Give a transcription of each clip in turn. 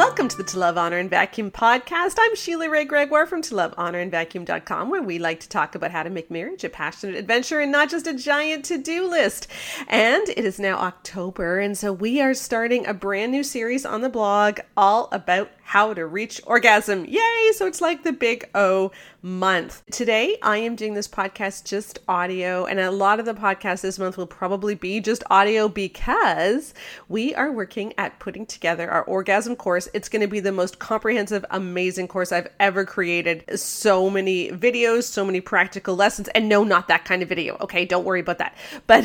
Welcome to the To Love, Honor, and Vacuum podcast. I'm Sheila Wray Gregoire from To Love, Honor, and Vacuum.com, where we like to talk about how to make marriage a passionate adventure and not just a giant to do list. And it is now October, and so we are starting a brand new series on the blog all about how to reach orgasm. Yay! So it's like the big O month. Today, I am doing this podcast just audio, and a lot of the podcasts this month will probably be just audio because we are working at putting together our orgasm course. It's going to be the most comprehensive, amazing course I've ever created. So many videos, so many practical lessons, and no, not that kind of video. Okay, don't worry about that. But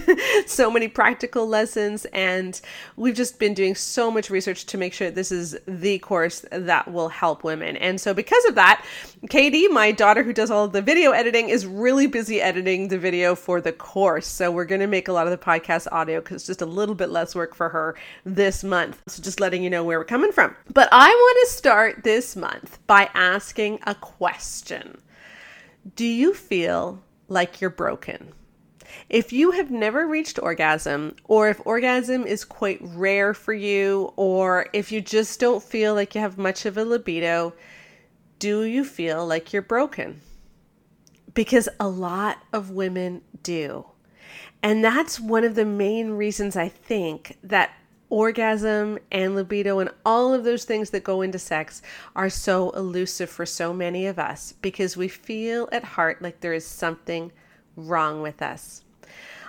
so many practical lessons, and we've just been doing so much research to make sure this is the course that will help women. And so, because of that, Katie, my daughter who does all the video editing, is really busy editing the video for the course. So, we're going to make a lot of the podcast audio because it's just a little bit less work for her this month. So, just letting you know where we're coming from. But I want to start this month by asking a question Do you feel like you're broken? If you have never reached orgasm, or if orgasm is quite rare for you, or if you just don't feel like you have much of a libido, do you feel like you're broken? Because a lot of women do. And that's one of the main reasons I think that orgasm and libido and all of those things that go into sex are so elusive for so many of us because we feel at heart like there is something wrong with us.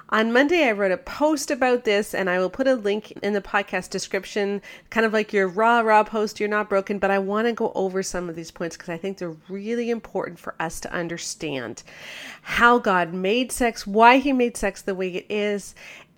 On Monday, I wrote a post about this, and I will put a link in the podcast description, kind of like your raw, raw post, You're Not Broken. But I want to go over some of these points because I think they're really important for us to understand how God made sex, why He made sex the way it is,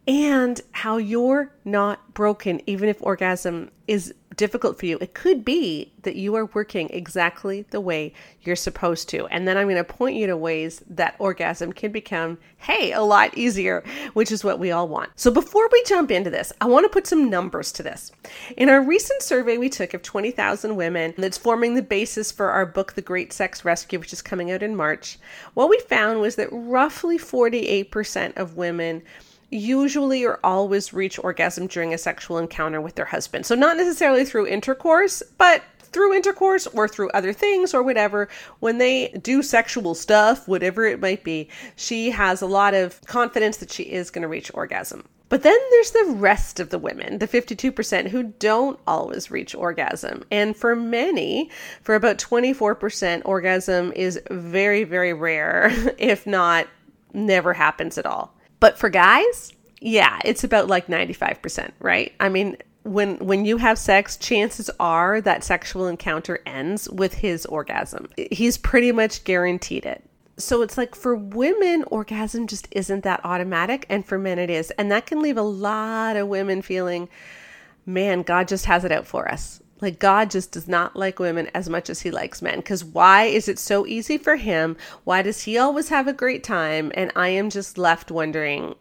and how you're not broken, even if orgasm is difficult for you. It could be that you are working exactly the way you're supposed to. And then I'm going to point you to ways that orgasm can become, hey, a lot easier, which is what we all want. So before we jump into this, I want to put some numbers to this. In our recent survey we took of 20,000 women that's forming the basis for our book, The Great Sex Rescue, which is coming out in March, what we found was that roughly 48% of women usually or always reach orgasm during a sexual encounter with their husband. So, not necessarily through intercourse, but through intercourse or through other things or whatever, when they do sexual stuff, whatever it might be, she has a lot of confidence that she is going to reach orgasm. But then there's the rest of the women, the 52% who don't always reach orgasm. And for many, for about 24%, orgasm is very, very rare, if not never happens at all. But for guys, yeah, it's about like 95%, right? I mean, when when you have sex, chances are that sexual encounter ends with his orgasm. He's pretty much guaranteed it. So it's like for women, orgasm just isn't that automatic, and for men, it is. And that can leave a lot of women feeling, man, God just has it out for us. Like, God just does not like women as much as he likes men. Because why is it so easy for him? Why does he always have a great time? And I am just left wondering,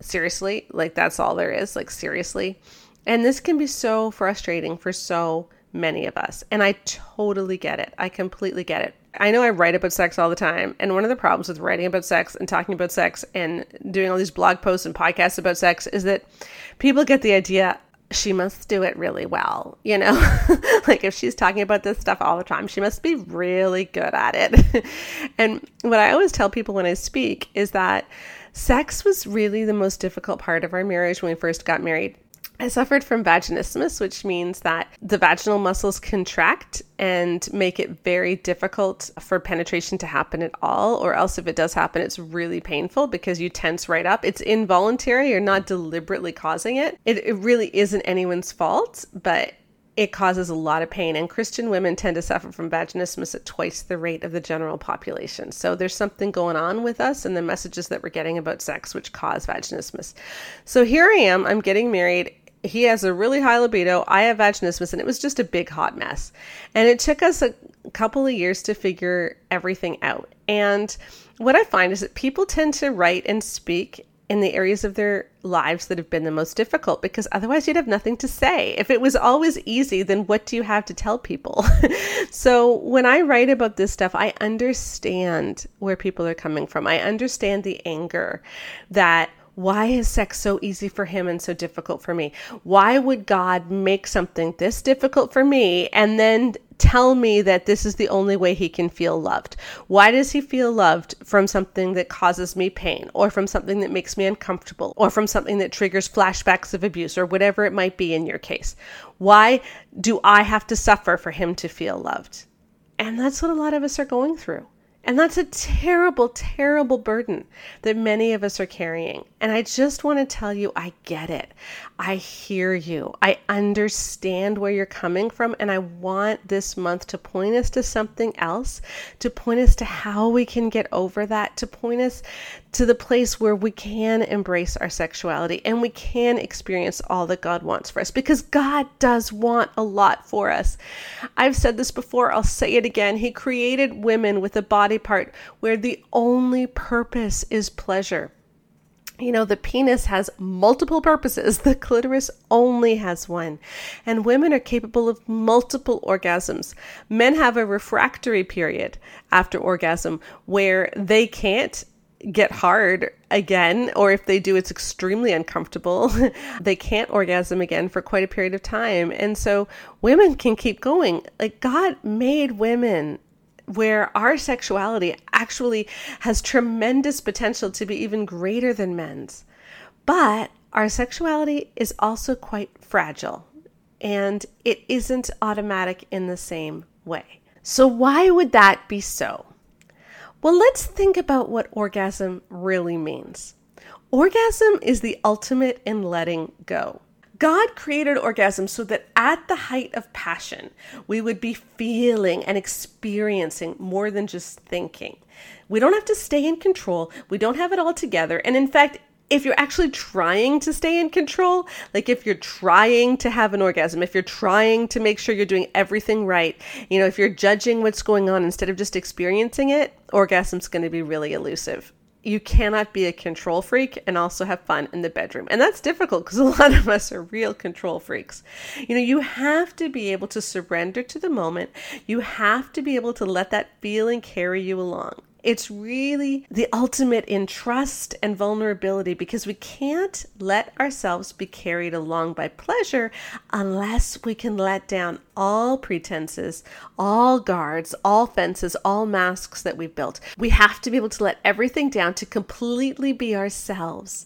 seriously? Like, that's all there is? Like, seriously? And this can be so frustrating for so many of us. And I totally get it. I completely get it. I know I write about sex all the time. And one of the problems with writing about sex and talking about sex and doing all these blog posts and podcasts about sex is that people get the idea she must do it really well, you know? like if she's talking about this stuff all the time, she must be really good at it. and what I always tell people when I speak is that sex was really the most difficult part of our marriage when we first got married. I suffered from vaginismus, which means that the vaginal muscles contract and make it very difficult for penetration to happen at all, or else if it does happen, it's really painful because you tense right up. It's involuntary, you're not deliberately causing it. It, it really isn't anyone's fault, but it causes a lot of pain, and Christian women tend to suffer from vaginismus at twice the rate of the general population. So there's something going on with us and the messages that we're getting about sex, which cause vaginismus. So here I am, I'm getting married he has a really high libido. I have vaginismus, and it was just a big hot mess. And it took us a couple of years to figure everything out. And what I find is that people tend to write and speak in the areas of their lives that have been the most difficult because otherwise you'd have nothing to say. If it was always easy, then what do you have to tell people? so when I write about this stuff, I understand where people are coming from. I understand the anger that Why is sex so easy for him and so difficult for me? Why would God make something this difficult for me and then tell me that this is the only way he can feel loved? Why does he feel loved from something that causes me pain or from something that makes me uncomfortable or from something that triggers flashbacks of abuse or whatever it might be in your case? Why do I have to suffer for him to feel loved? And that's what a lot of us are going through. And that's a terrible, terrible burden that many of us are carrying. And I just want to tell you, I get it. I hear you. I understand where you're coming from. And I want this month to point us to something else, to point us to how we can get over that, to point us to the place where we can embrace our sexuality and we can experience all that God wants for us because God does want a lot for us. I've said this before, I'll say it again. He created women with a body part where the only purpose is pleasure. You know, the penis has multiple purposes. The clitoris only has one. And women are capable of multiple orgasms. Men have a refractory period after orgasm where they can't get hard again, or if they do, it's extremely uncomfortable. they can't orgasm again for quite a period of time. And so women can keep going. Like God made women where our sexuality actually has tremendous potential to be even greater than men's. But our sexuality is also quite fragile and it isn't automatic in the same way. So, why would that be so? Well, let's think about what orgasm really means. Orgasm is the ultimate in letting go. God created orgasm so that at the height of passion, we would be feeling and experiencing more than just thinking. We don't have to stay in control. We don't have it all together. And in fact, if you're actually trying to stay in control, like if you're trying to have an orgasm, if you're trying to make sure you're doing everything right, you know, if you're judging what's going on instead of just experiencing it, orgasm's going to be really elusive. You cannot be a control freak and also have fun in the bedroom. And that's difficult because a lot of us are real control freaks. You know, you have to be able to surrender to the moment. You have to be able to let that feeling carry you along. It's really the ultimate in trust and vulnerability because we can't let ourselves be carried along by pleasure unless we can let down all pretenses, all guards, all fences, all masks that we've built. We have to be able to let everything down to completely be ourselves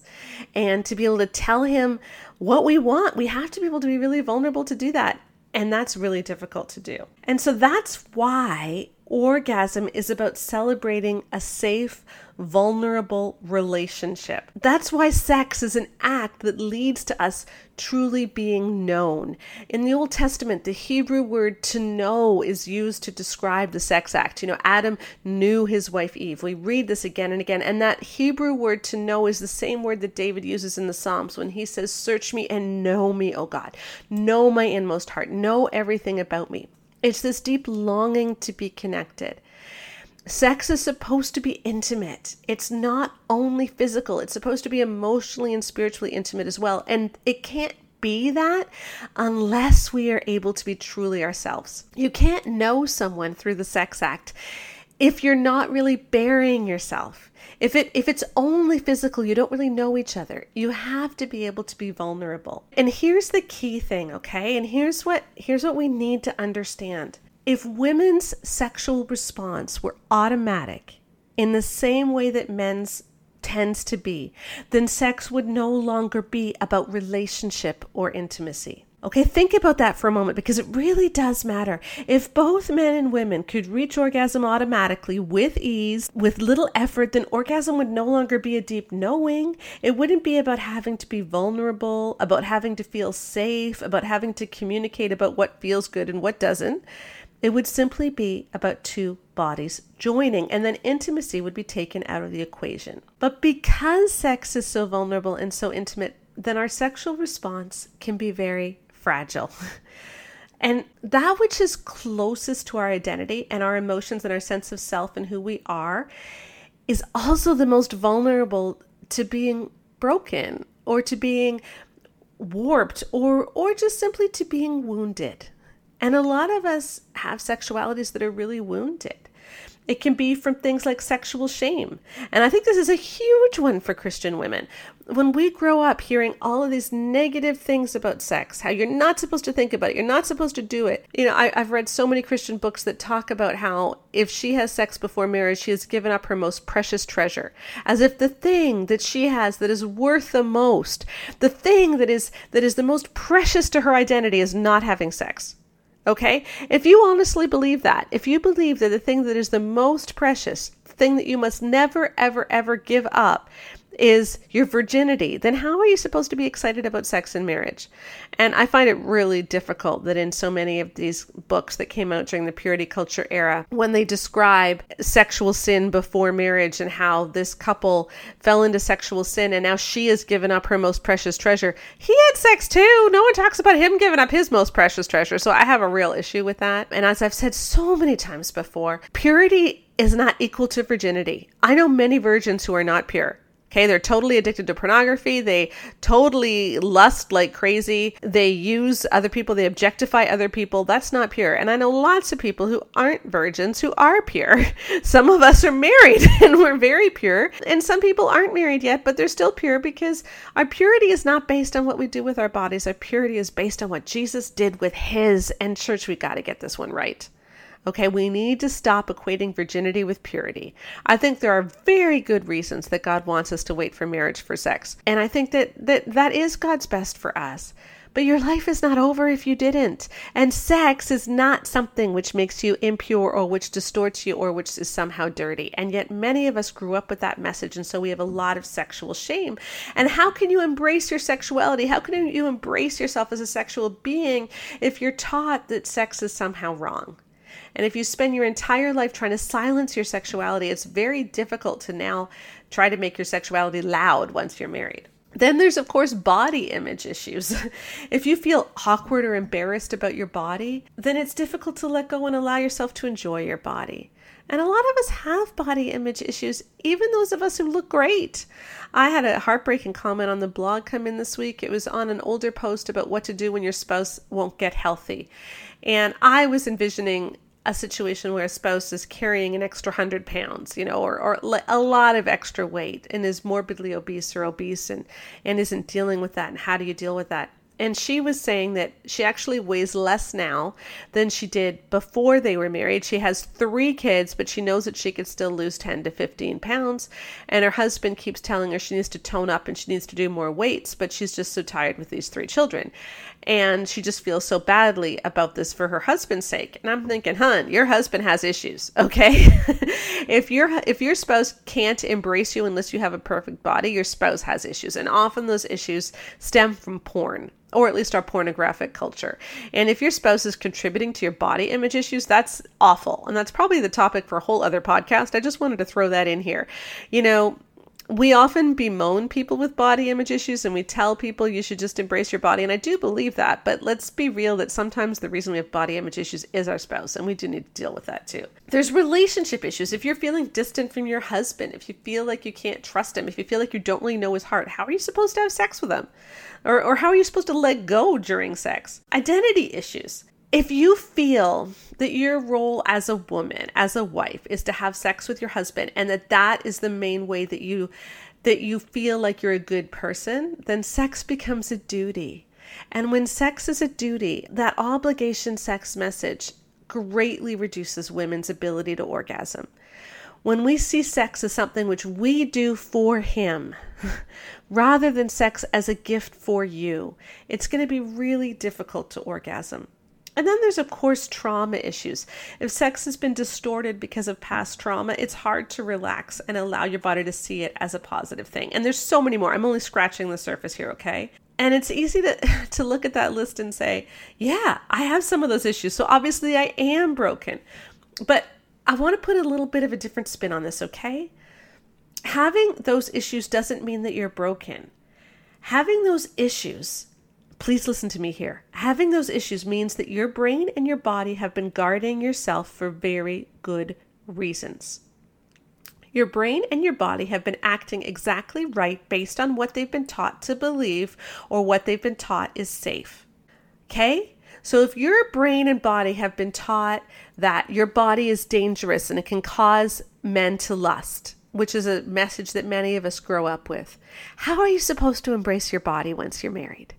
and to be able to tell Him what we want. We have to be able to be really vulnerable to do that. And that's really difficult to do. And so that's why orgasm is about celebrating a safe, vulnerable relationship. That's why sex is an act that leads to us truly being known. In the Old Testament, the Hebrew word to know is used to describe the sex act. You know, Adam knew his wife Eve. We read this again and again. And that Hebrew word to know is the same word that David uses in the Psalms when he says, Search me and know me, O God. Know my inmost heart. Know everything about me. It's this deep longing to be connected. Sex is supposed to be intimate. It's not only physical, it's supposed to be emotionally and spiritually intimate as well. And it can't be that unless we are able to be truly ourselves. You can't know someone through the sex act if you're not really burying yourself. If it if it's only physical, you don't really know each other. You have to be able to be vulnerable. And here's the key thing, okay? And here's what here's what we need to understand. If women's sexual response were automatic in the same way that men's tends to be, then sex would no longer be about relationship or intimacy. Okay, think about that for a moment because it really does matter. If both men and women could reach orgasm automatically with ease, with little effort, then orgasm would no longer be a deep knowing. It wouldn't be about having to be vulnerable, about having to feel safe, about having to communicate about what feels good and what doesn't. It would simply be about two bodies joining, and then intimacy would be taken out of the equation. But because sex is so vulnerable and so intimate, then our sexual response can be very fragile. and that which is closest to our identity and our emotions and our sense of self and who we are is also the most vulnerable to being broken or to being warped or or just simply to being wounded. And a lot of us have sexualities that are really wounded. It can be from things like sexual shame. And I think this is a huge one for Christian women. When we grow up hearing all of these negative things about sex, how you're not supposed to think about it, you're not supposed to do it. You know, I, have read so many Christian books that talk about how if she has sex before marriage, she has given up her most precious treasure. As if the thing that she has that is worth the most, the thing that is that is the most precious to her identity is not having sex. Okay? If you honestly believe that, if you believe that the thing that is the most precious, the thing that you must never, ever, ever give up is your virginity, then how are you supposed to be excited about sex and marriage? And I find it really difficult that in so many of these books that came out during the purity culture era, when they describe sexual sin before marriage and how this couple fell into sexual sin and now she has given up her most precious treasure, he had sex too. No one talks about him giving up his most precious treasure. So I have a real issue with that. And as I've said so many times before, purity is not equal to virginity. I know many virgins who are not pure. Okay, they're totally addicted to pornography. They totally lust like crazy. They use other people, they objectify other people. That's not pure. And I know lots of people who aren't virgins who are pure. Some of us are married and we're very pure. And some people aren't married yet, but they're still pure because our purity is not based on what we do with our bodies. Our purity is based on what Jesus did with his. And, church, we got to get this one right. Okay, we need to stop equating virginity with purity. I think there are very good reasons that God wants us to wait for marriage for sex. And I think that that, that is God's best for us. But your life is not over if you didn't. And sex is not something which makes you impure or which distorts you or which is somehow dirty. And yet, many of us grew up with that message. And so we have a lot of sexual shame. And how can you embrace your sexuality? How can you embrace yourself as a sexual being if you're taught that sex is somehow wrong? And if you spend your entire life trying to silence your sexuality, it's very difficult to now try to make your sexuality loud once you're married. Then there's, of course, body image issues. if you feel awkward or embarrassed about your body, then it's difficult to let go and allow yourself to enjoy your body. And a lot of us have body image issues, even those of us who look great. I had a heartbreaking comment on the blog come in this week. It was on an older post about what to do when your spouse won't get healthy. And I was envisioning a situation where a spouse is carrying an extra hundred pounds, you know, or, or a lot of extra weight and is morbidly obese or obese and, and isn't dealing with that. And how do you deal with that? And she was saying that she actually weighs less now than she did before they were married. She has three kids, but she knows that she could still lose 10 to 15 pounds. And her husband keeps telling her she needs to tone up and she needs to do more weights, but she's just so tired with these three children. And she just feels so badly about this for her husband's sake. And I'm thinking, hun, your husband has issues, okay? if your if your spouse can't embrace you unless you have a perfect body, your spouse has issues. And often those issues stem from porn or at least our pornographic culture. And if your spouse is contributing to your body image issues, that's awful. And that's probably the topic for a whole other podcast. I just wanted to throw that in here. You know, we often bemoan people with body image issues and we tell people you should just embrace your body. And I do believe that, but let's be real that sometimes the reason we have body image issues is our spouse, and we do need to deal with that too. There's relationship issues. If you're feeling distant from your husband, if you feel like you can't trust him, if you feel like you don't really know his heart, how are you supposed to have sex with him? Or, or how are you supposed to let go during sex? Identity issues if you feel that your role as a woman as a wife is to have sex with your husband and that that is the main way that you that you feel like you're a good person then sex becomes a duty. And when sex is a duty that obligation sex message greatly reduces women's ability to orgasm. When we see sex as something which we do for him rather than sex as a gift for you it's going to be really difficult to orgasm and then there's, of course, trauma issues. If sex has been distorted because of past trauma, it's hard to relax and allow your body to see it as a positive thing. And there's so many more. I'm only scratching the surface here, okay? And it's easy to, to look at that list and say, yeah, I have some of those issues. So obviously I am broken. But I want to put a little bit of a different spin on this, okay? Having those issues doesn't mean that you're broken. Having those issues Please listen to me here. Having those issues means that your brain and your body have been guarding yourself for very good reasons. Your brain and your body have been acting exactly right based on what they've been taught to believe or what they've been taught is safe. Okay? So if your brain and body have been taught that your body is dangerous and it can cause men to lust, which is a message that many of us grow up with, how are you supposed to embrace your body once you're married?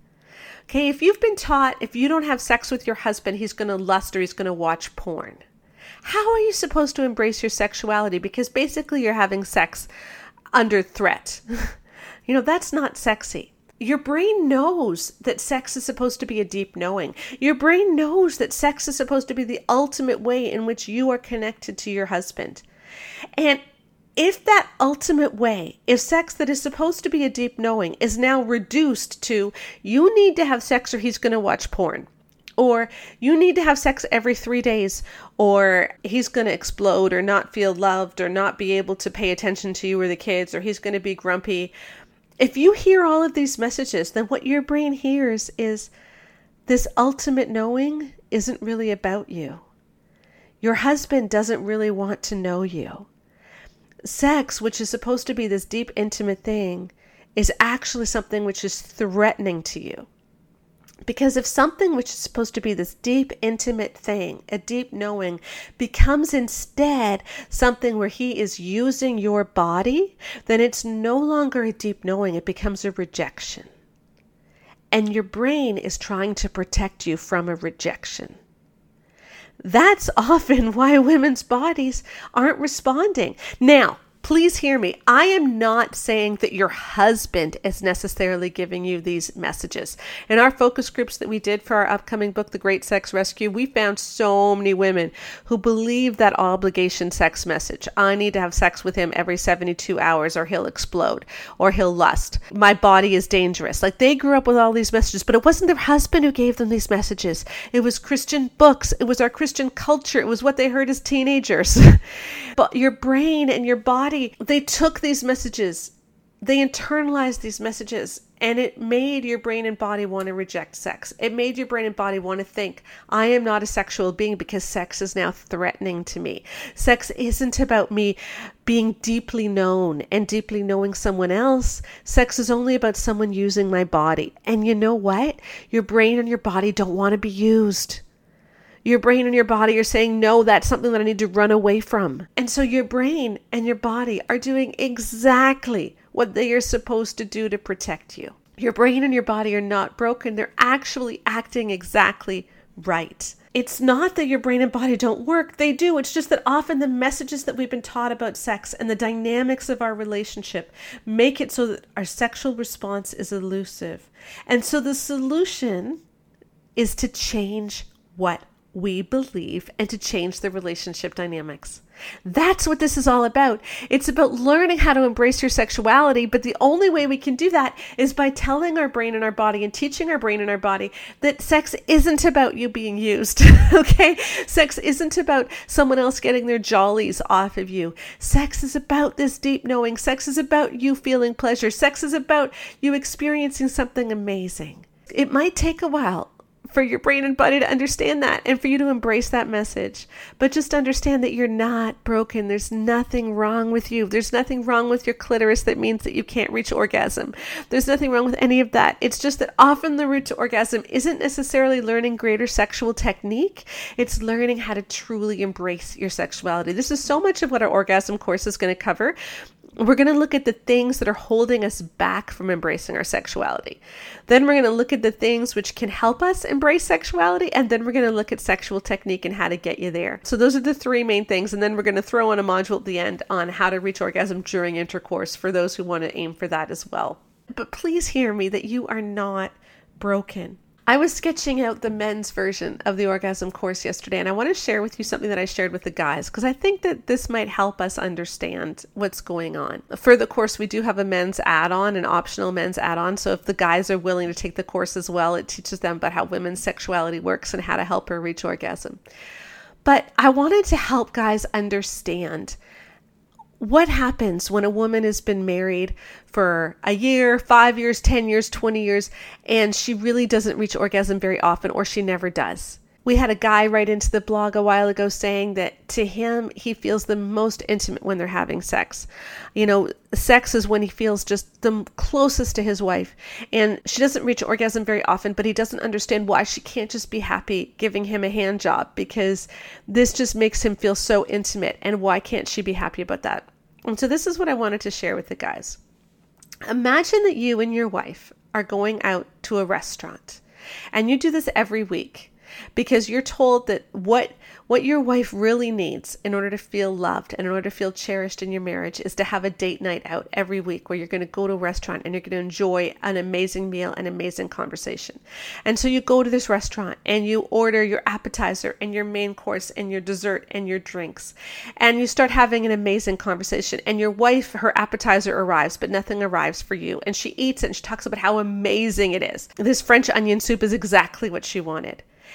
Okay, if you've been taught if you don't have sex with your husband, he's going to lust or he's going to watch porn. How are you supposed to embrace your sexuality? Because basically you're having sex under threat. you know, that's not sexy. Your brain knows that sex is supposed to be a deep knowing. Your brain knows that sex is supposed to be the ultimate way in which you are connected to your husband. And if that ultimate way, if sex that is supposed to be a deep knowing is now reduced to you need to have sex or he's going to watch porn, or you need to have sex every three days, or he's going to explode or not feel loved or not be able to pay attention to you or the kids, or he's going to be grumpy. If you hear all of these messages, then what your brain hears is this ultimate knowing isn't really about you. Your husband doesn't really want to know you sex, which is supposed to be this deep, intimate thing, is actually something which is threatening to you. Because if something which is supposed to be this deep, intimate thing, a deep knowing, becomes instead something where he is using your body, then it's no longer a deep knowing, it becomes a rejection. And your brain is trying to protect you from a rejection. That's often why women's bodies aren't responding. Now, Please hear me. I am not saying that your husband is necessarily giving you these messages. In our focus groups that we did for our upcoming book, The Great Sex Rescue, we found so many women who believe that obligation sex message. I need to have sex with him every 72 hours or he'll explode or he'll lust. My body is dangerous. Like they grew up with all these messages, but it wasn't their husband who gave them these messages. It was Christian books, it was our Christian culture, it was what they heard as teenagers. but your brain and your body body, they took these messages, they internalized these messages, and it made your brain and body want to reject sex. It made your brain and body want to think, I am not a sexual being because sex is now threatening to me. Sex isn't about me being deeply known and deeply knowing someone else. Sex is only about someone using my body. And you know what? Your brain and your body don't want to be used. Your brain and your body are saying, no, that's something that I need to run away from. And so your brain and your body are doing exactly what they are supposed to do to protect you. Your brain and your body are not broken, they're actually acting exactly right. It's not that your brain and body don't work, they do. It's just that often the messages that we've been taught about sex and the dynamics of our relationship make it so that our sexual response is elusive. And so the solution is to change what we believe and to change the relationship dynamics. That's what this is all about. It's about learning how to embrace your sexuality, but the only way we can do that is by telling our brain and our body and teaching our brain and our body that sex isn't about you being used. okay? Sex isn't about someone else getting their jollies off of you. Sex is about this deep knowing. Sex is about you feeling pleasure. Sex is about you experiencing something amazing. It might take a while for your brain and body to understand that and for you to embrace that message. But just understand that you're not broken. There's nothing wrong with you. There's nothing wrong with your clitoris that means that you can't reach orgasm. There's nothing wrong with any of that. It's just that often the route to orgasm isn't necessarily learning greater sexual technique, it's learning how to truly embrace your sexuality. This is so much of what our orgasm course is going to cover we're going to look at the things that are holding us back from embracing our sexuality. Then we're going to look at the things which can help us embrace sexuality. And then we're going to look at sexual technique and how to get you there. So, those are the three main things. And then we're going to throw in a module at the end on how to reach orgasm during intercourse for those who want to aim for that as well. But please hear me that you are not broken. I was sketching out the men's version of the orgasm course yesterday, and I want to share with you something that I shared with the guys because I think that this might help us understand what's going on. For the course, we do have a men's add on, an optional men's add on. So if the guys are willing to take the course as well, it teaches them about how women's sexuality works and how to help her reach orgasm. But I wanted to help guys understand what happens when a woman has been married for a year, five years, 10 years, 20 years, and she really doesn't reach orgasm very often, or she never does? We had a guy write into the blog a while ago saying that to him, he feels the most intimate when they're having sex. You know, sex is when he feels just the closest to his wife. And she doesn't reach orgasm very often, but he doesn't understand why she can't just be happy giving him a hand job because this just makes him feel so intimate. And why can't she be happy about that? And so, this is what I wanted to share with the guys. Imagine that you and your wife are going out to a restaurant and you do this every week because you're told that what what your wife really needs in order to feel loved and in order to feel cherished in your marriage is to have a date night out every week where you're going to go to a restaurant and you're going to enjoy an amazing meal and amazing conversation. And so you go to this restaurant and you order your appetizer and your main course and your dessert and your drinks. And you start having an amazing conversation. And your wife, her appetizer arrives, but nothing arrives for you. And she eats it and she talks about how amazing it is. This French onion soup is exactly what she wanted.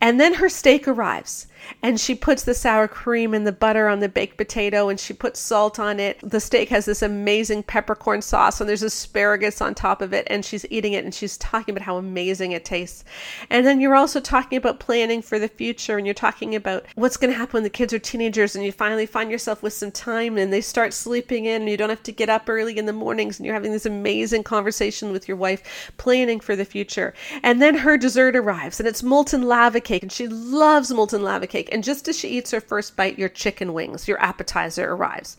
And then her steak arrives and she puts the sour cream and the butter on the baked potato and she puts salt on it. The steak has this amazing peppercorn sauce and there's asparagus on top of it and she's eating it and she's talking about how amazing it tastes. And then you're also talking about planning for the future and you're talking about what's going to happen when the kids are teenagers and you finally find yourself with some time and they start sleeping in and you don't have to get up early in the mornings and you're having this amazing conversation with your wife planning for the future. And then her dessert arrives and it's molten lava cake and she loves molten lava cake. And just as she eats her first bite, your chicken wings, your appetizer arrives.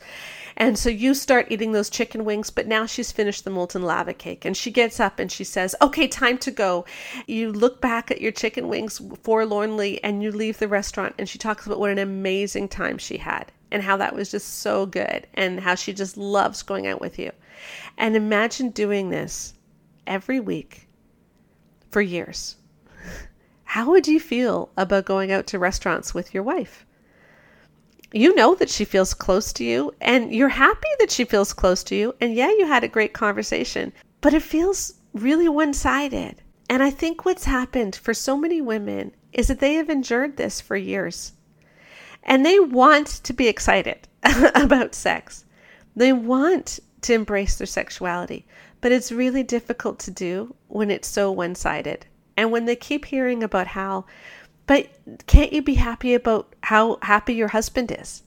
And so you start eating those chicken wings, but now she's finished the molten lava cake. And she gets up and she says, Okay, time to go. You look back at your chicken wings forlornly and you leave the restaurant. And she talks about what an amazing time she had and how that was just so good and how she just loves going out with you. And imagine doing this every week for years. How would you feel about going out to restaurants with your wife? You know that she feels close to you, and you're happy that she feels close to you. And yeah, you had a great conversation, but it feels really one sided. And I think what's happened for so many women is that they have endured this for years. And they want to be excited about sex. They want to embrace their sexuality, but it's really difficult to do when it's so one sided. And when they keep hearing about how, but can't you be happy about how happy your husband is?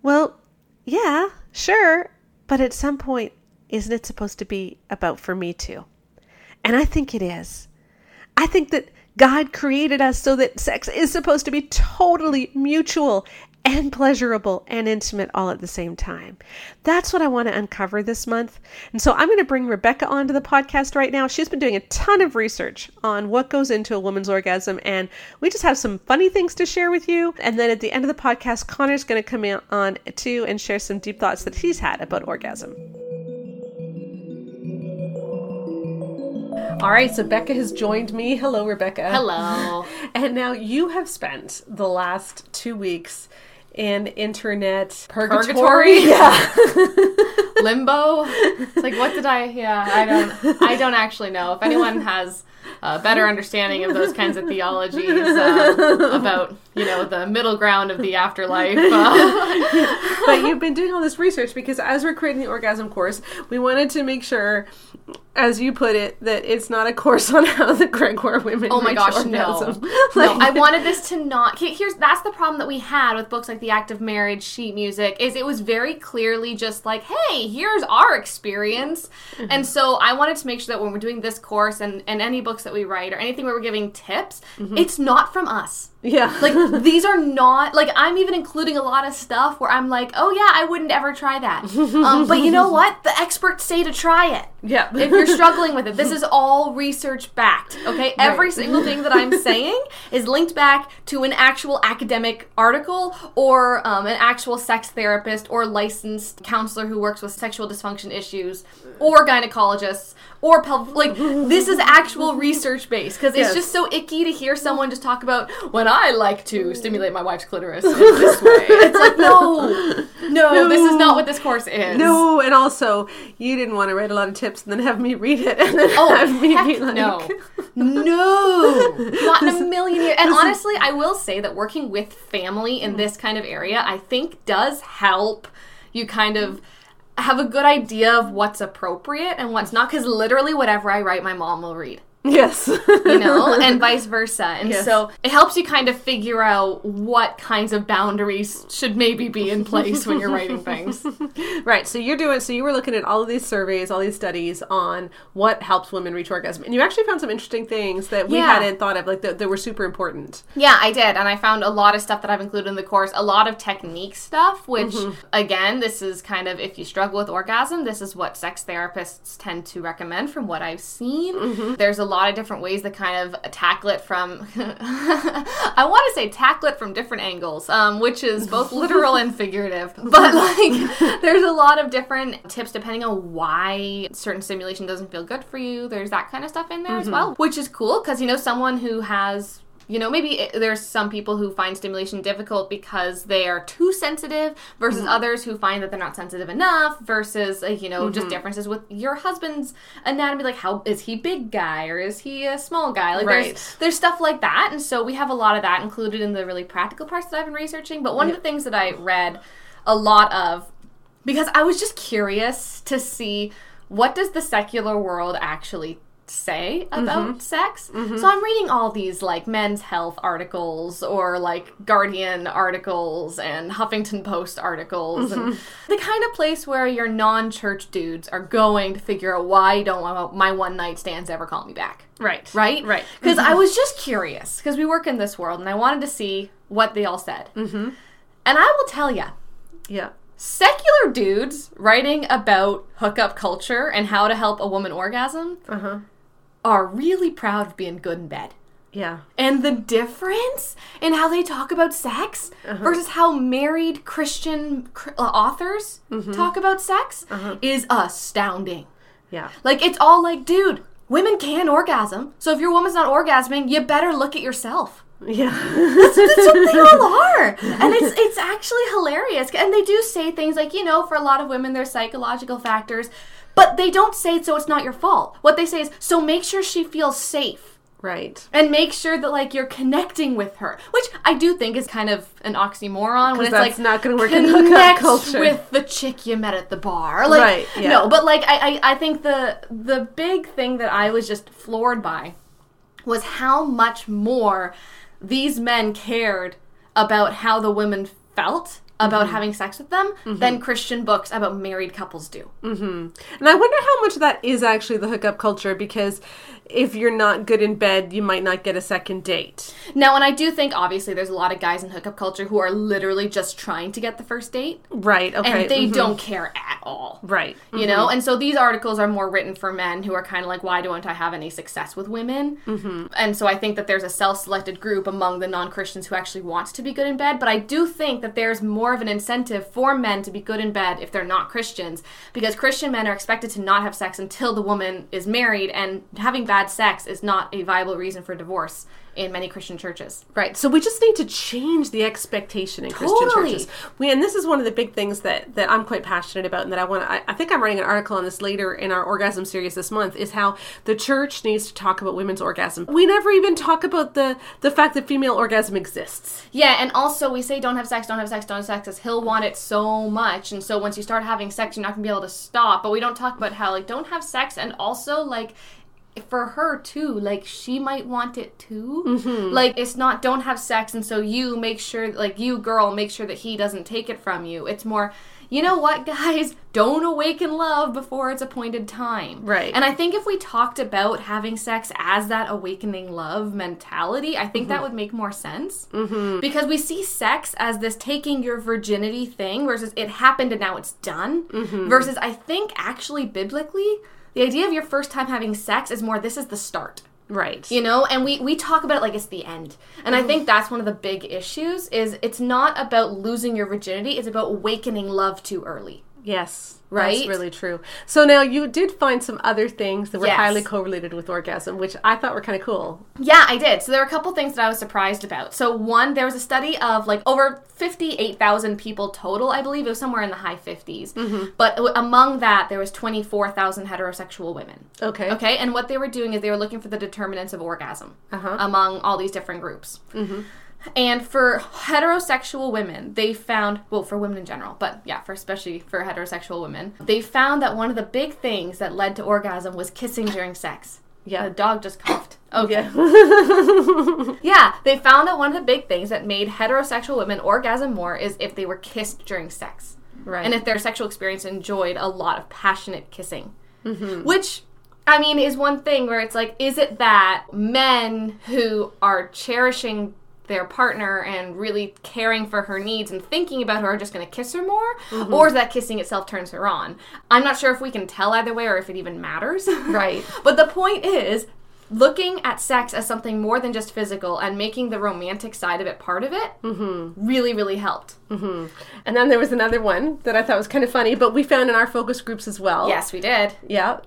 Well, yeah, sure. But at some point, isn't it supposed to be about for me too? And I think it is. I think that God created us so that sex is supposed to be totally mutual and pleasurable and intimate all at the same time. That's what I want to uncover this month. And so I'm going to bring Rebecca onto the podcast right now. She's been doing a ton of research on what goes into a woman's orgasm, and we just have some funny things to share with you. And then at the end of the podcast, Connor's going to come in on too and share some deep thoughts that he's had about orgasm. All right, so Becca has joined me. Hello, Rebecca. Hello. And now you have spent the last two weeks in internet purgatory. purgatory? Yeah. Limbo. It's like what did I yeah, I don't I don't actually know. If anyone has a better understanding of those kinds of theologies uh, about, you know, the middle ground of the afterlife. Uh. but you've been doing all this research because as we're creating the orgasm course, we wanted to make sure as you put it, that it's not a course on how the Gregoire women. Oh my gosh, orgasm. no! like, no, I wanted this to not. Here's that's the problem that we had with books like The Act of Marriage, Sheet Music, is it was very clearly just like, hey, here's our experience, mm-hmm. and so I wanted to make sure that when we're doing this course and and any books that we write or anything where we're giving tips, mm-hmm. it's not from us. Yeah. like these are not like I'm even including a lot of stuff where I'm like, oh yeah, I wouldn't ever try that. Um, but you know what? The experts say to try it. Yeah. if you're struggling with it, this is all research backed. Okay. Every single thing that I'm saying is linked back to an actual academic article or um, an actual sex therapist or licensed counselor who works with sexual dysfunction issues or gynecologists or pelvic. Like this is actual research based because it's yes. just so icky to hear someone just talk about when I like to mm. stimulate my wife's clitoris in this way. It's like no, no, no, this is not what this course is. No, and also you didn't want to write a lot of tips and then have me read it and then oh, have me be like, no, no, not in a million years. And honestly, I will say that working with family in mm. this kind of area, I think does help you kind of have a good idea of what's appropriate and what's not because literally whatever i write my mom will read Yes. you know, and vice versa. And Yes. so it helps you kind of figure out what kinds of boundaries should maybe be in place when you're writing things. Right. So you're doing. So you were looking at all of these surveys, all these studies on what helps women reach orgasm, and you actually found some interesting things that we Yeah. hadn't thought of, like that, that were super important. Yeah, I did. And I found a lot of stuff that I've included in the course, a lot of technique stuff, which, Mm-hmm. again, this is kind of if you struggle with orgasm, this is what sex therapists tend to recommend from what I've seen. Mm-hmm. There's a lot of different ways to kind of tackle it from, I want to say tackle it from different angles, um, which is both literal and figurative. But, like, there's a lot of different tips depending on why certain stimulation doesn't feel good for you. There's that kind of stuff in there as Mm-hmm. well, which is cool because, you know, someone who has you know, maybe it, there's some people who find stimulation difficult because they are too sensitive versus Mm-hmm. others who find that they're not sensitive enough versus like, you know, Mm-hmm. just differences with your husband's anatomy like how is he big guy or is he a small guy? Like Right. there's there's stuff like that and so we have a lot of that included in the really practical parts that I've been researching, but one of the things that I read a lot of because I was just curious to see what does the secular world actually say about Mm-hmm. sex. So I'm reading all these like men's health articles or like Guardian articles and Huffington Post articles Mm-hmm. and the kind of place where your non-church dudes are going to figure out why don't my one night stands ever call me back. Right. Right? Right. Because I was just curious because we work in this world and I wanted to see what they all said. Mm-hmm. And I will tell you, Yeah. secular dudes writing about hookup culture and how to help a woman orgasm Uh huh. Are really proud of being good in bed. Yeah. And the difference in how they talk about sex uh-huh. versus how married Christian uh, authors mm-hmm. talk about sex uh-huh. is astounding. Yeah. Like, it's all like, dude, women can orgasm. So if your woman's not orgasming, you better look at yourself. Yeah. That's what they all are, and it's it's actually hilarious. And they do say things like, you know, for a lot of women, there's psychological factors, but they don't say it so it's not your fault. What they say is, so make sure she feels safe. right. And make sure that like you're connecting with her, which I do think is kind of an oxymoron when it's that's like not gonna work in hookup culture. with the chick you met at the bar. Like, Right, yeah. No, but like I, I I think the the big thing that I was just floored by was how much more these men cared about how the women felt about Mm-hmm. having sex with them than Christian books about married couples do. And I wonder how much that is actually the hookup culture because if you're not good in bed, you might not get a second date. Now, and I do think obviously there's a lot of guys in hookup culture who are literally just trying to get the first date Right. Okay. and they mhm. don't care at all. Right. You know, and so these articles are more written for men who are kind of like, why don't I have any success with women? Mm-hmm. And so I think that there's a self-selected group among the non-Christians who actually wants to be good in bed. But I do think that there's more of an incentive for men to be good in bed if they're not Christians, because Christian men are expected to not have sex until the woman is married, and having bad sex is not a viable reason for divorce in many Christian churches. Right. So we just need to change the expectation in Christian churches. We, and this is one of the big things that, that I'm quite passionate about and that I want to, I, I think I'm writing an article on this later in our orgasm series this month is how the church needs to talk about women's orgasm. We never even talk about the, the fact that female orgasm exists. Yeah, and also we say don't have sex, don't have sex, don't have sex, because he'll want it so much, and so once you start having sex, you're not gonna be able to stop. But we don't talk about how like don't have sex, and also like for her too, like she might want it too. Mm-hmm. Like it's not don't have sex, and so you make sure, like you girl, make sure that he doesn't take it from you. It's more. You know what, guys? Don't awaken love before its appointed time. Right. And I think if we talked about having sex as that awakening love mentality, I think that would make more sense. Mm-hmm. Because we see sex as this taking your virginity thing versus it happened and now it's done. Versus I think actually biblically, the idea of your first time having sex is more this is the start. Right. you know and we we talk about it like it's the end. And i mm-hmm. think that's one of the big issues is it's not about losing your virginity it's about awakening love too early Yes. Right? That's really true. So now you did find some other things that were Yes. highly correlated with orgasm, which I thought were kind of cool. Yeah, I did. So there were a couple things that I was surprised about. So one, there was a study of like over 58,000 people total, I believe. It was somewhere in the high 50s. But among that, there was 24,000 heterosexual women. Okay. Okay, and what they were doing is they were looking for the determinants of orgasm Uh-huh. among all these different groups. And for heterosexual women, they found, well, for women in general, but yeah, for especially for heterosexual women, they found that one of the big things that led to orgasm was kissing during sex. Yeah. The dog just coughed. Okay. Yeah. Yeah, they found that one of the big things that made heterosexual women orgasm more is if they were kissed during sex. right. And if their sexual experience enjoyed a lot of passionate kissing. Mm-hmm. Which, I mean, is one thing where it's like, is it that men who are cherishing their partner and really caring for her needs and thinking about her are just going to kiss her more? Mm-hmm. Or is that kissing itself turns her on? I'm not sure if we can tell either way or if it even matters. Right. But the point is, looking at sex as something more than just physical and making the romantic side of it part of it Mm-hmm. really, really helped. and then there was another one that I thought was kind of funny, but we found in our focus groups as well. Yes, we did. Yeah.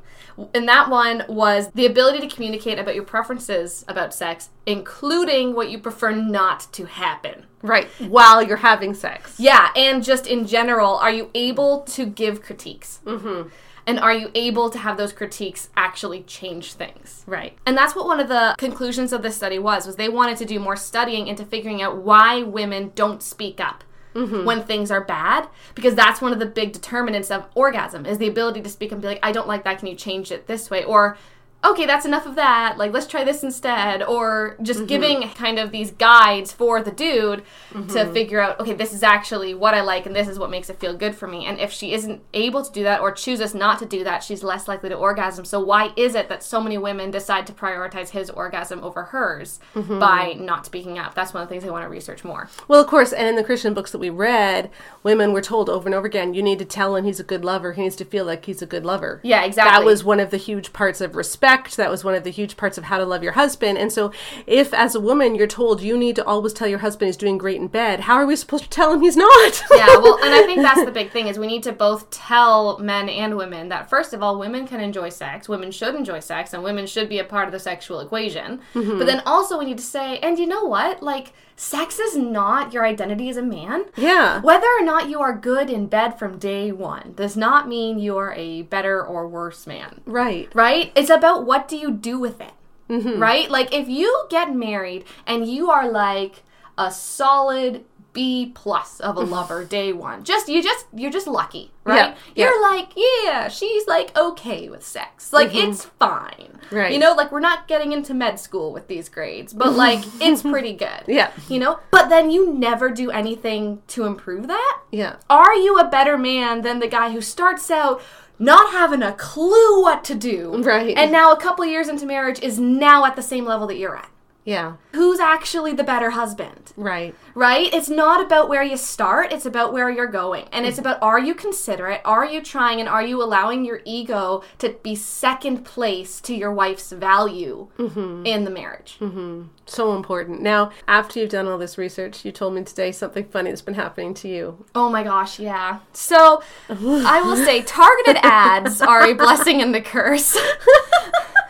And that one was the ability to communicate about your preferences about sex, including what you prefer not to happen. Right. While you're having sex. Yeah, and just in general, are you able to give critiques? Mm-hmm. And are you able to have those critiques actually change things? Right. And that's what one of the conclusions of this study was was they wanted to do more studying into figuring out why women don't speak up mm-hmm. when things are bad because that's one of the big determinants of orgasm is the ability to speak and be like I don't like that can you change it this way or okay that's enough of that like let's try this instead or just mm-hmm. giving kind of these guides for the dude to mm-hmm. figure out okay this is actually what I like and this is what makes it feel good for me and if she isn't able to do that or chooses not to do that she's less likely to orgasm so why is it that so many women decide to prioritize his orgasm over hers mm-hmm. by not speaking up that's one of the things I want to research more Well, of course, and in the Christian books that we read, women were told over and over again, you need to tell him he's a good lover. He needs to feel like he's a good lover. yeah exactly That was one of the huge parts of respect. That was one of the huge parts of how to love your husband. And so, if as a woman you're told you need to always tell your husband he's doing great in bed, how are we supposed to tell him he's not? yeah, well, and I think that's the big thing is we need to both tell men and women that first of all, women can enjoy sex, women should enjoy sex, and women should be a part of the sexual equation. Mm-hmm. But then also we need to say, and you know what? Like, sex is not your identity as a man. yeah. Whether or not you are good in bed from day one does not mean you are a better or worse man Right. right? It's about what do you do with it, mm-hmm. right? Like if you get married and you are like a solid B plus of a lover day one, just you just you're just lucky, right? Yeah, You're like, yeah, she's like okay with sex, like mm-hmm. it's fine, Right. You know, like we're not getting into med school with these grades, but like it's pretty good, Yeah. You know, but then you never do anything to improve that Yeah. are you a better man than the guy who starts out not having a clue what to do Right. and now a couple years into marriage is now at the same level that you're at Yeah. who's actually the better husband Right. right it's not about where you start it's about where you're going and it's mm. about are you considerate are you trying and are you allowing your ego to be second place to your wife's value mm-hmm. in the marriage mm-hmm. So important. Now, after you've done all this research, you told me today something funny that's been happening to you. Oh my gosh, yeah. So I will say targeted ads are a blessing and a curse.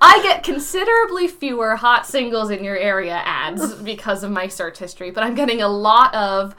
I get considerably fewer hot singles in your area ads because of my search history, but I'm getting a lot of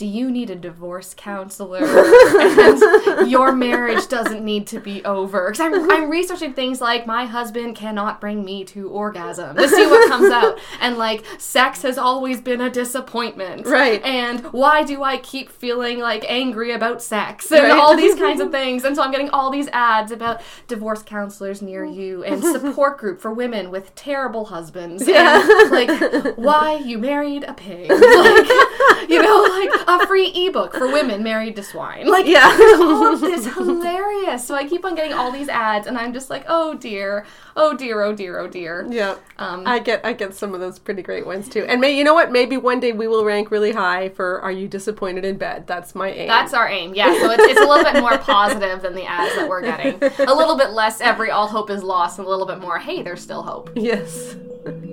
do you need a divorce counselor? and your marriage doesn't need to be over. Because I'm, I'm researching things like my husband cannot bring me to orgasm to see what comes out. And like sex has always been a disappointment. Right. And why do I keep feeling like angry about sex? And Right. all these kinds of things. And so I'm getting all these ads about divorce counselors near you and support group for women with terrible husbands. Yeah. And like why you married a pig. Like you know, like a free ebook for women married to swine. Like Yeah. all of this hilarious. So I keep on getting all these ads and I'm just like, oh dear, oh dear, oh dear, oh dear. Yeah. Um, I get I get some of those pretty great ones too. And may you know what? Maybe one day we will rank really high for are you disappointed in bed? That's my aim. That's our aim, yeah. So it's, it's a little bit more positive than the ads that we're getting. A little bit less every all hope is lost, and a little bit more hey, there's still hope. Yes.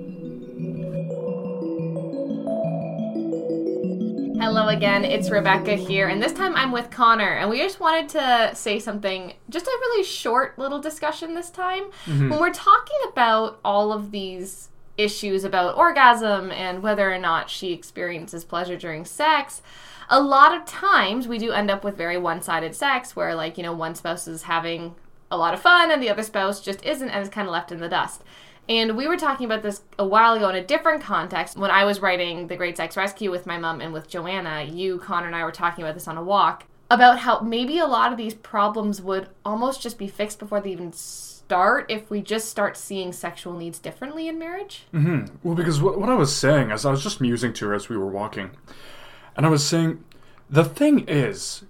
Hello again, it's Rebecca here, and this time I'm with Connor, and we just wanted to say something, just a really short little discussion this time. Mm-hmm. When we're talking about all of these issues about orgasm and whether or not she experiences pleasure during sex, a lot of times we do end up with very one sided sex where, like, you know, one spouse is having a lot of fun and the other spouse just isn't and is kind of left in the dust. And we were talking about this a while ago in a different context when I was writing The Great Sex Rescue with my mom and with Joanna. You, Connor, and I were talking about this on a walk about how maybe a lot of these problems would almost just be fixed before they even start if we just start seeing sexual needs differently in marriage? Mm-hmm. Well, because what, what I was saying, as I was just musing to her as we were walking, and I was saying, the thing is,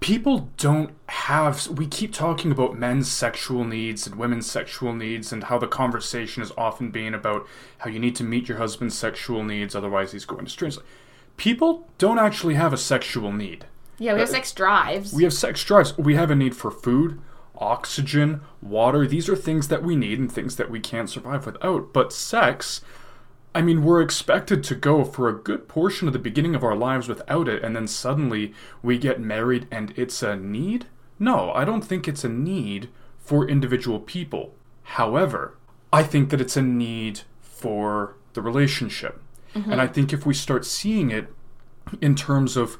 people don't have. We keep talking about men's sexual needs and women's sexual needs, and how the conversation is often being about how you need to meet your husband's sexual needs, otherwise he's going to strange. People don't actually have a sexual need. Yeah, we have uh, sex drives. We have sex drives. We have a need for food, oxygen, water. These are things that we need and things that we can't survive without. But sex, I mean, we're expected to go for a good portion of the beginning of our lives without it, and then suddenly we get married and it's a need? No, I don't think it's a need for individual people. However, I think that it's a need for the relationship. Mm-hmm. And I think if we start seeing it in terms of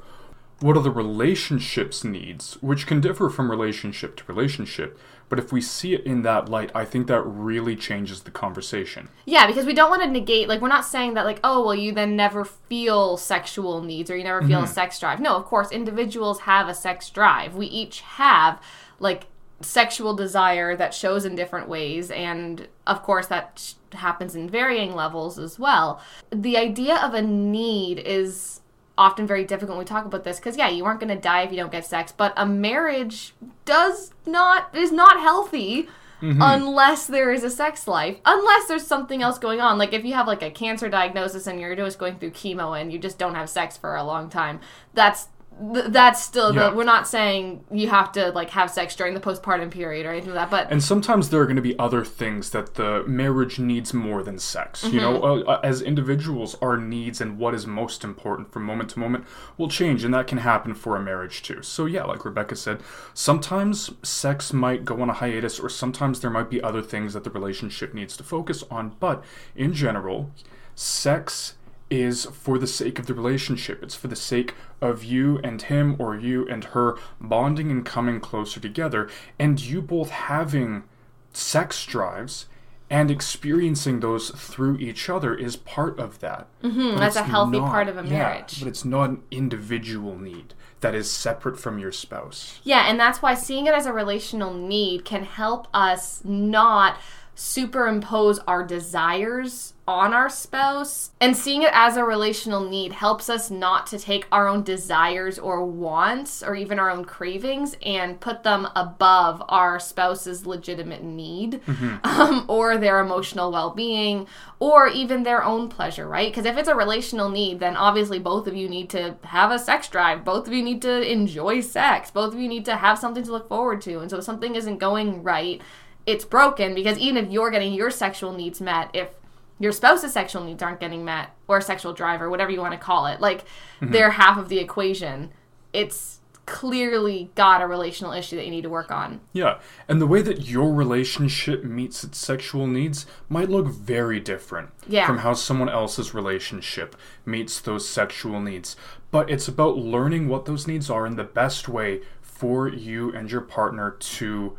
what are the relationships needs, which can differ from relationship to relationship. But if we see it in that light, I think that really changes the conversation. Yeah, because we don't want to negate, like, we're not saying that, like, oh, well, you then never feel sexual needs or you never feel mm-hmm. a sex drive. No, of course, individuals have a sex drive. We each have, like, sexual desire that shows in different ways. And, of course, that happens in varying levels as well. The idea of a need is often very difficult when we talk about this because yeah you aren't going to die if you don't get sex but a marriage does not is not healthy mm-hmm. unless there is a sex life unless there's something else going on like if you have like a cancer diagnosis and you're just going through chemo and you just don't have sex for a long time that's th- that's still yeah. the, we're not saying you have to like have sex during the postpartum period or anything like that but and sometimes there are going to be other things that the marriage needs more than sex you know mm-hmm. uh, uh, as individuals our needs and what is most important from moment to moment will change and that can happen for a marriage too so yeah like rebecca said sometimes sex might go on a hiatus or sometimes there might be other things that the relationship needs to focus on but in general sex is for the sake of the relationship. It's for the sake of you and him or you and her bonding and coming closer together, and you both having sex drives and experiencing those through each other is part of that. Mm-hmm, that's a healthy not, part of a marriage. Yeah, but it's not an individual need that is separate from your spouse. Yeah, and that's why seeing it as a relational need can help us not superimpose our desires on our spouse and seeing it as a relational need helps us not to take our own desires or wants or even our own cravings and put them above our spouse's legitimate need mm-hmm. um, or their emotional well-being or even their own pleasure right? Because if it's a relational need then obviously both of you need to have a sex drive. Both of you need to enjoy sex. Both of you need to have something to look forward to. And so if something isn't going right it's broken because even if you're getting your sexual needs met if your spouse's sexual needs aren't getting met or sexual drive or whatever you want to call it like mm-hmm. they're half of the equation it's clearly got a relational issue that you need to work on yeah and the way that your relationship meets its sexual needs might look very different yeah. from how someone else's relationship meets those sexual needs but it's about learning what those needs are in the best way for you and your partner to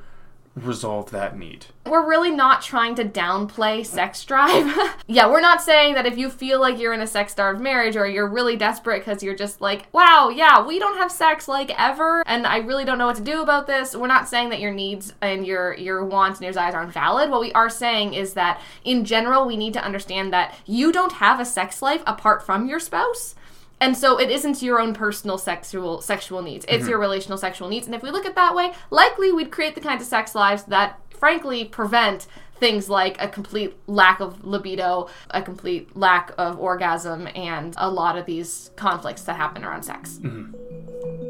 resolve that need. We're really not trying to downplay sex drive. yeah, we're not saying that if you feel like you're in a sex starved marriage or you're really desperate because you're just like, wow, yeah, we don't have sex like ever and I really don't know what to do about this. We're not saying that your needs and your your wants and your desires aren't valid. What we are saying is that in general, we need to understand that you don't have a sex life apart from your spouse and so it isn't your own personal sexual sexual needs. It's mm-hmm. your relational sexual needs. And if we look at that way, likely we'd create the kinds of sex lives that frankly prevent things like a complete lack of libido, a complete lack of orgasm, and a lot of these conflicts that happen around sex. Mm-hmm.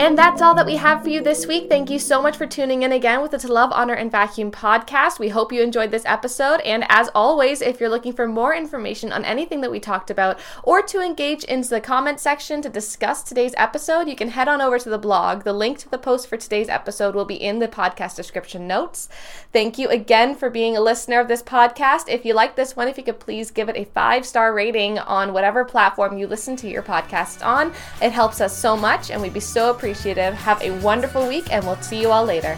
And that's all that we have for you this week. Thank you so much for tuning in again with the To Love, Honor, and Vacuum podcast. We hope you enjoyed this episode. And as always, if you're looking for more information on anything that we talked about or to engage in the comment section to discuss today's episode, you can head on over to the blog. The link to the post for today's episode will be in the podcast description notes. Thank you again for being a listener of this podcast. If you like this one, if you could please give it a five star rating on whatever platform you listen to your podcast on, it helps us so much and we'd be so appreciative appreciative. Have a wonderful week, and we'll see you all later.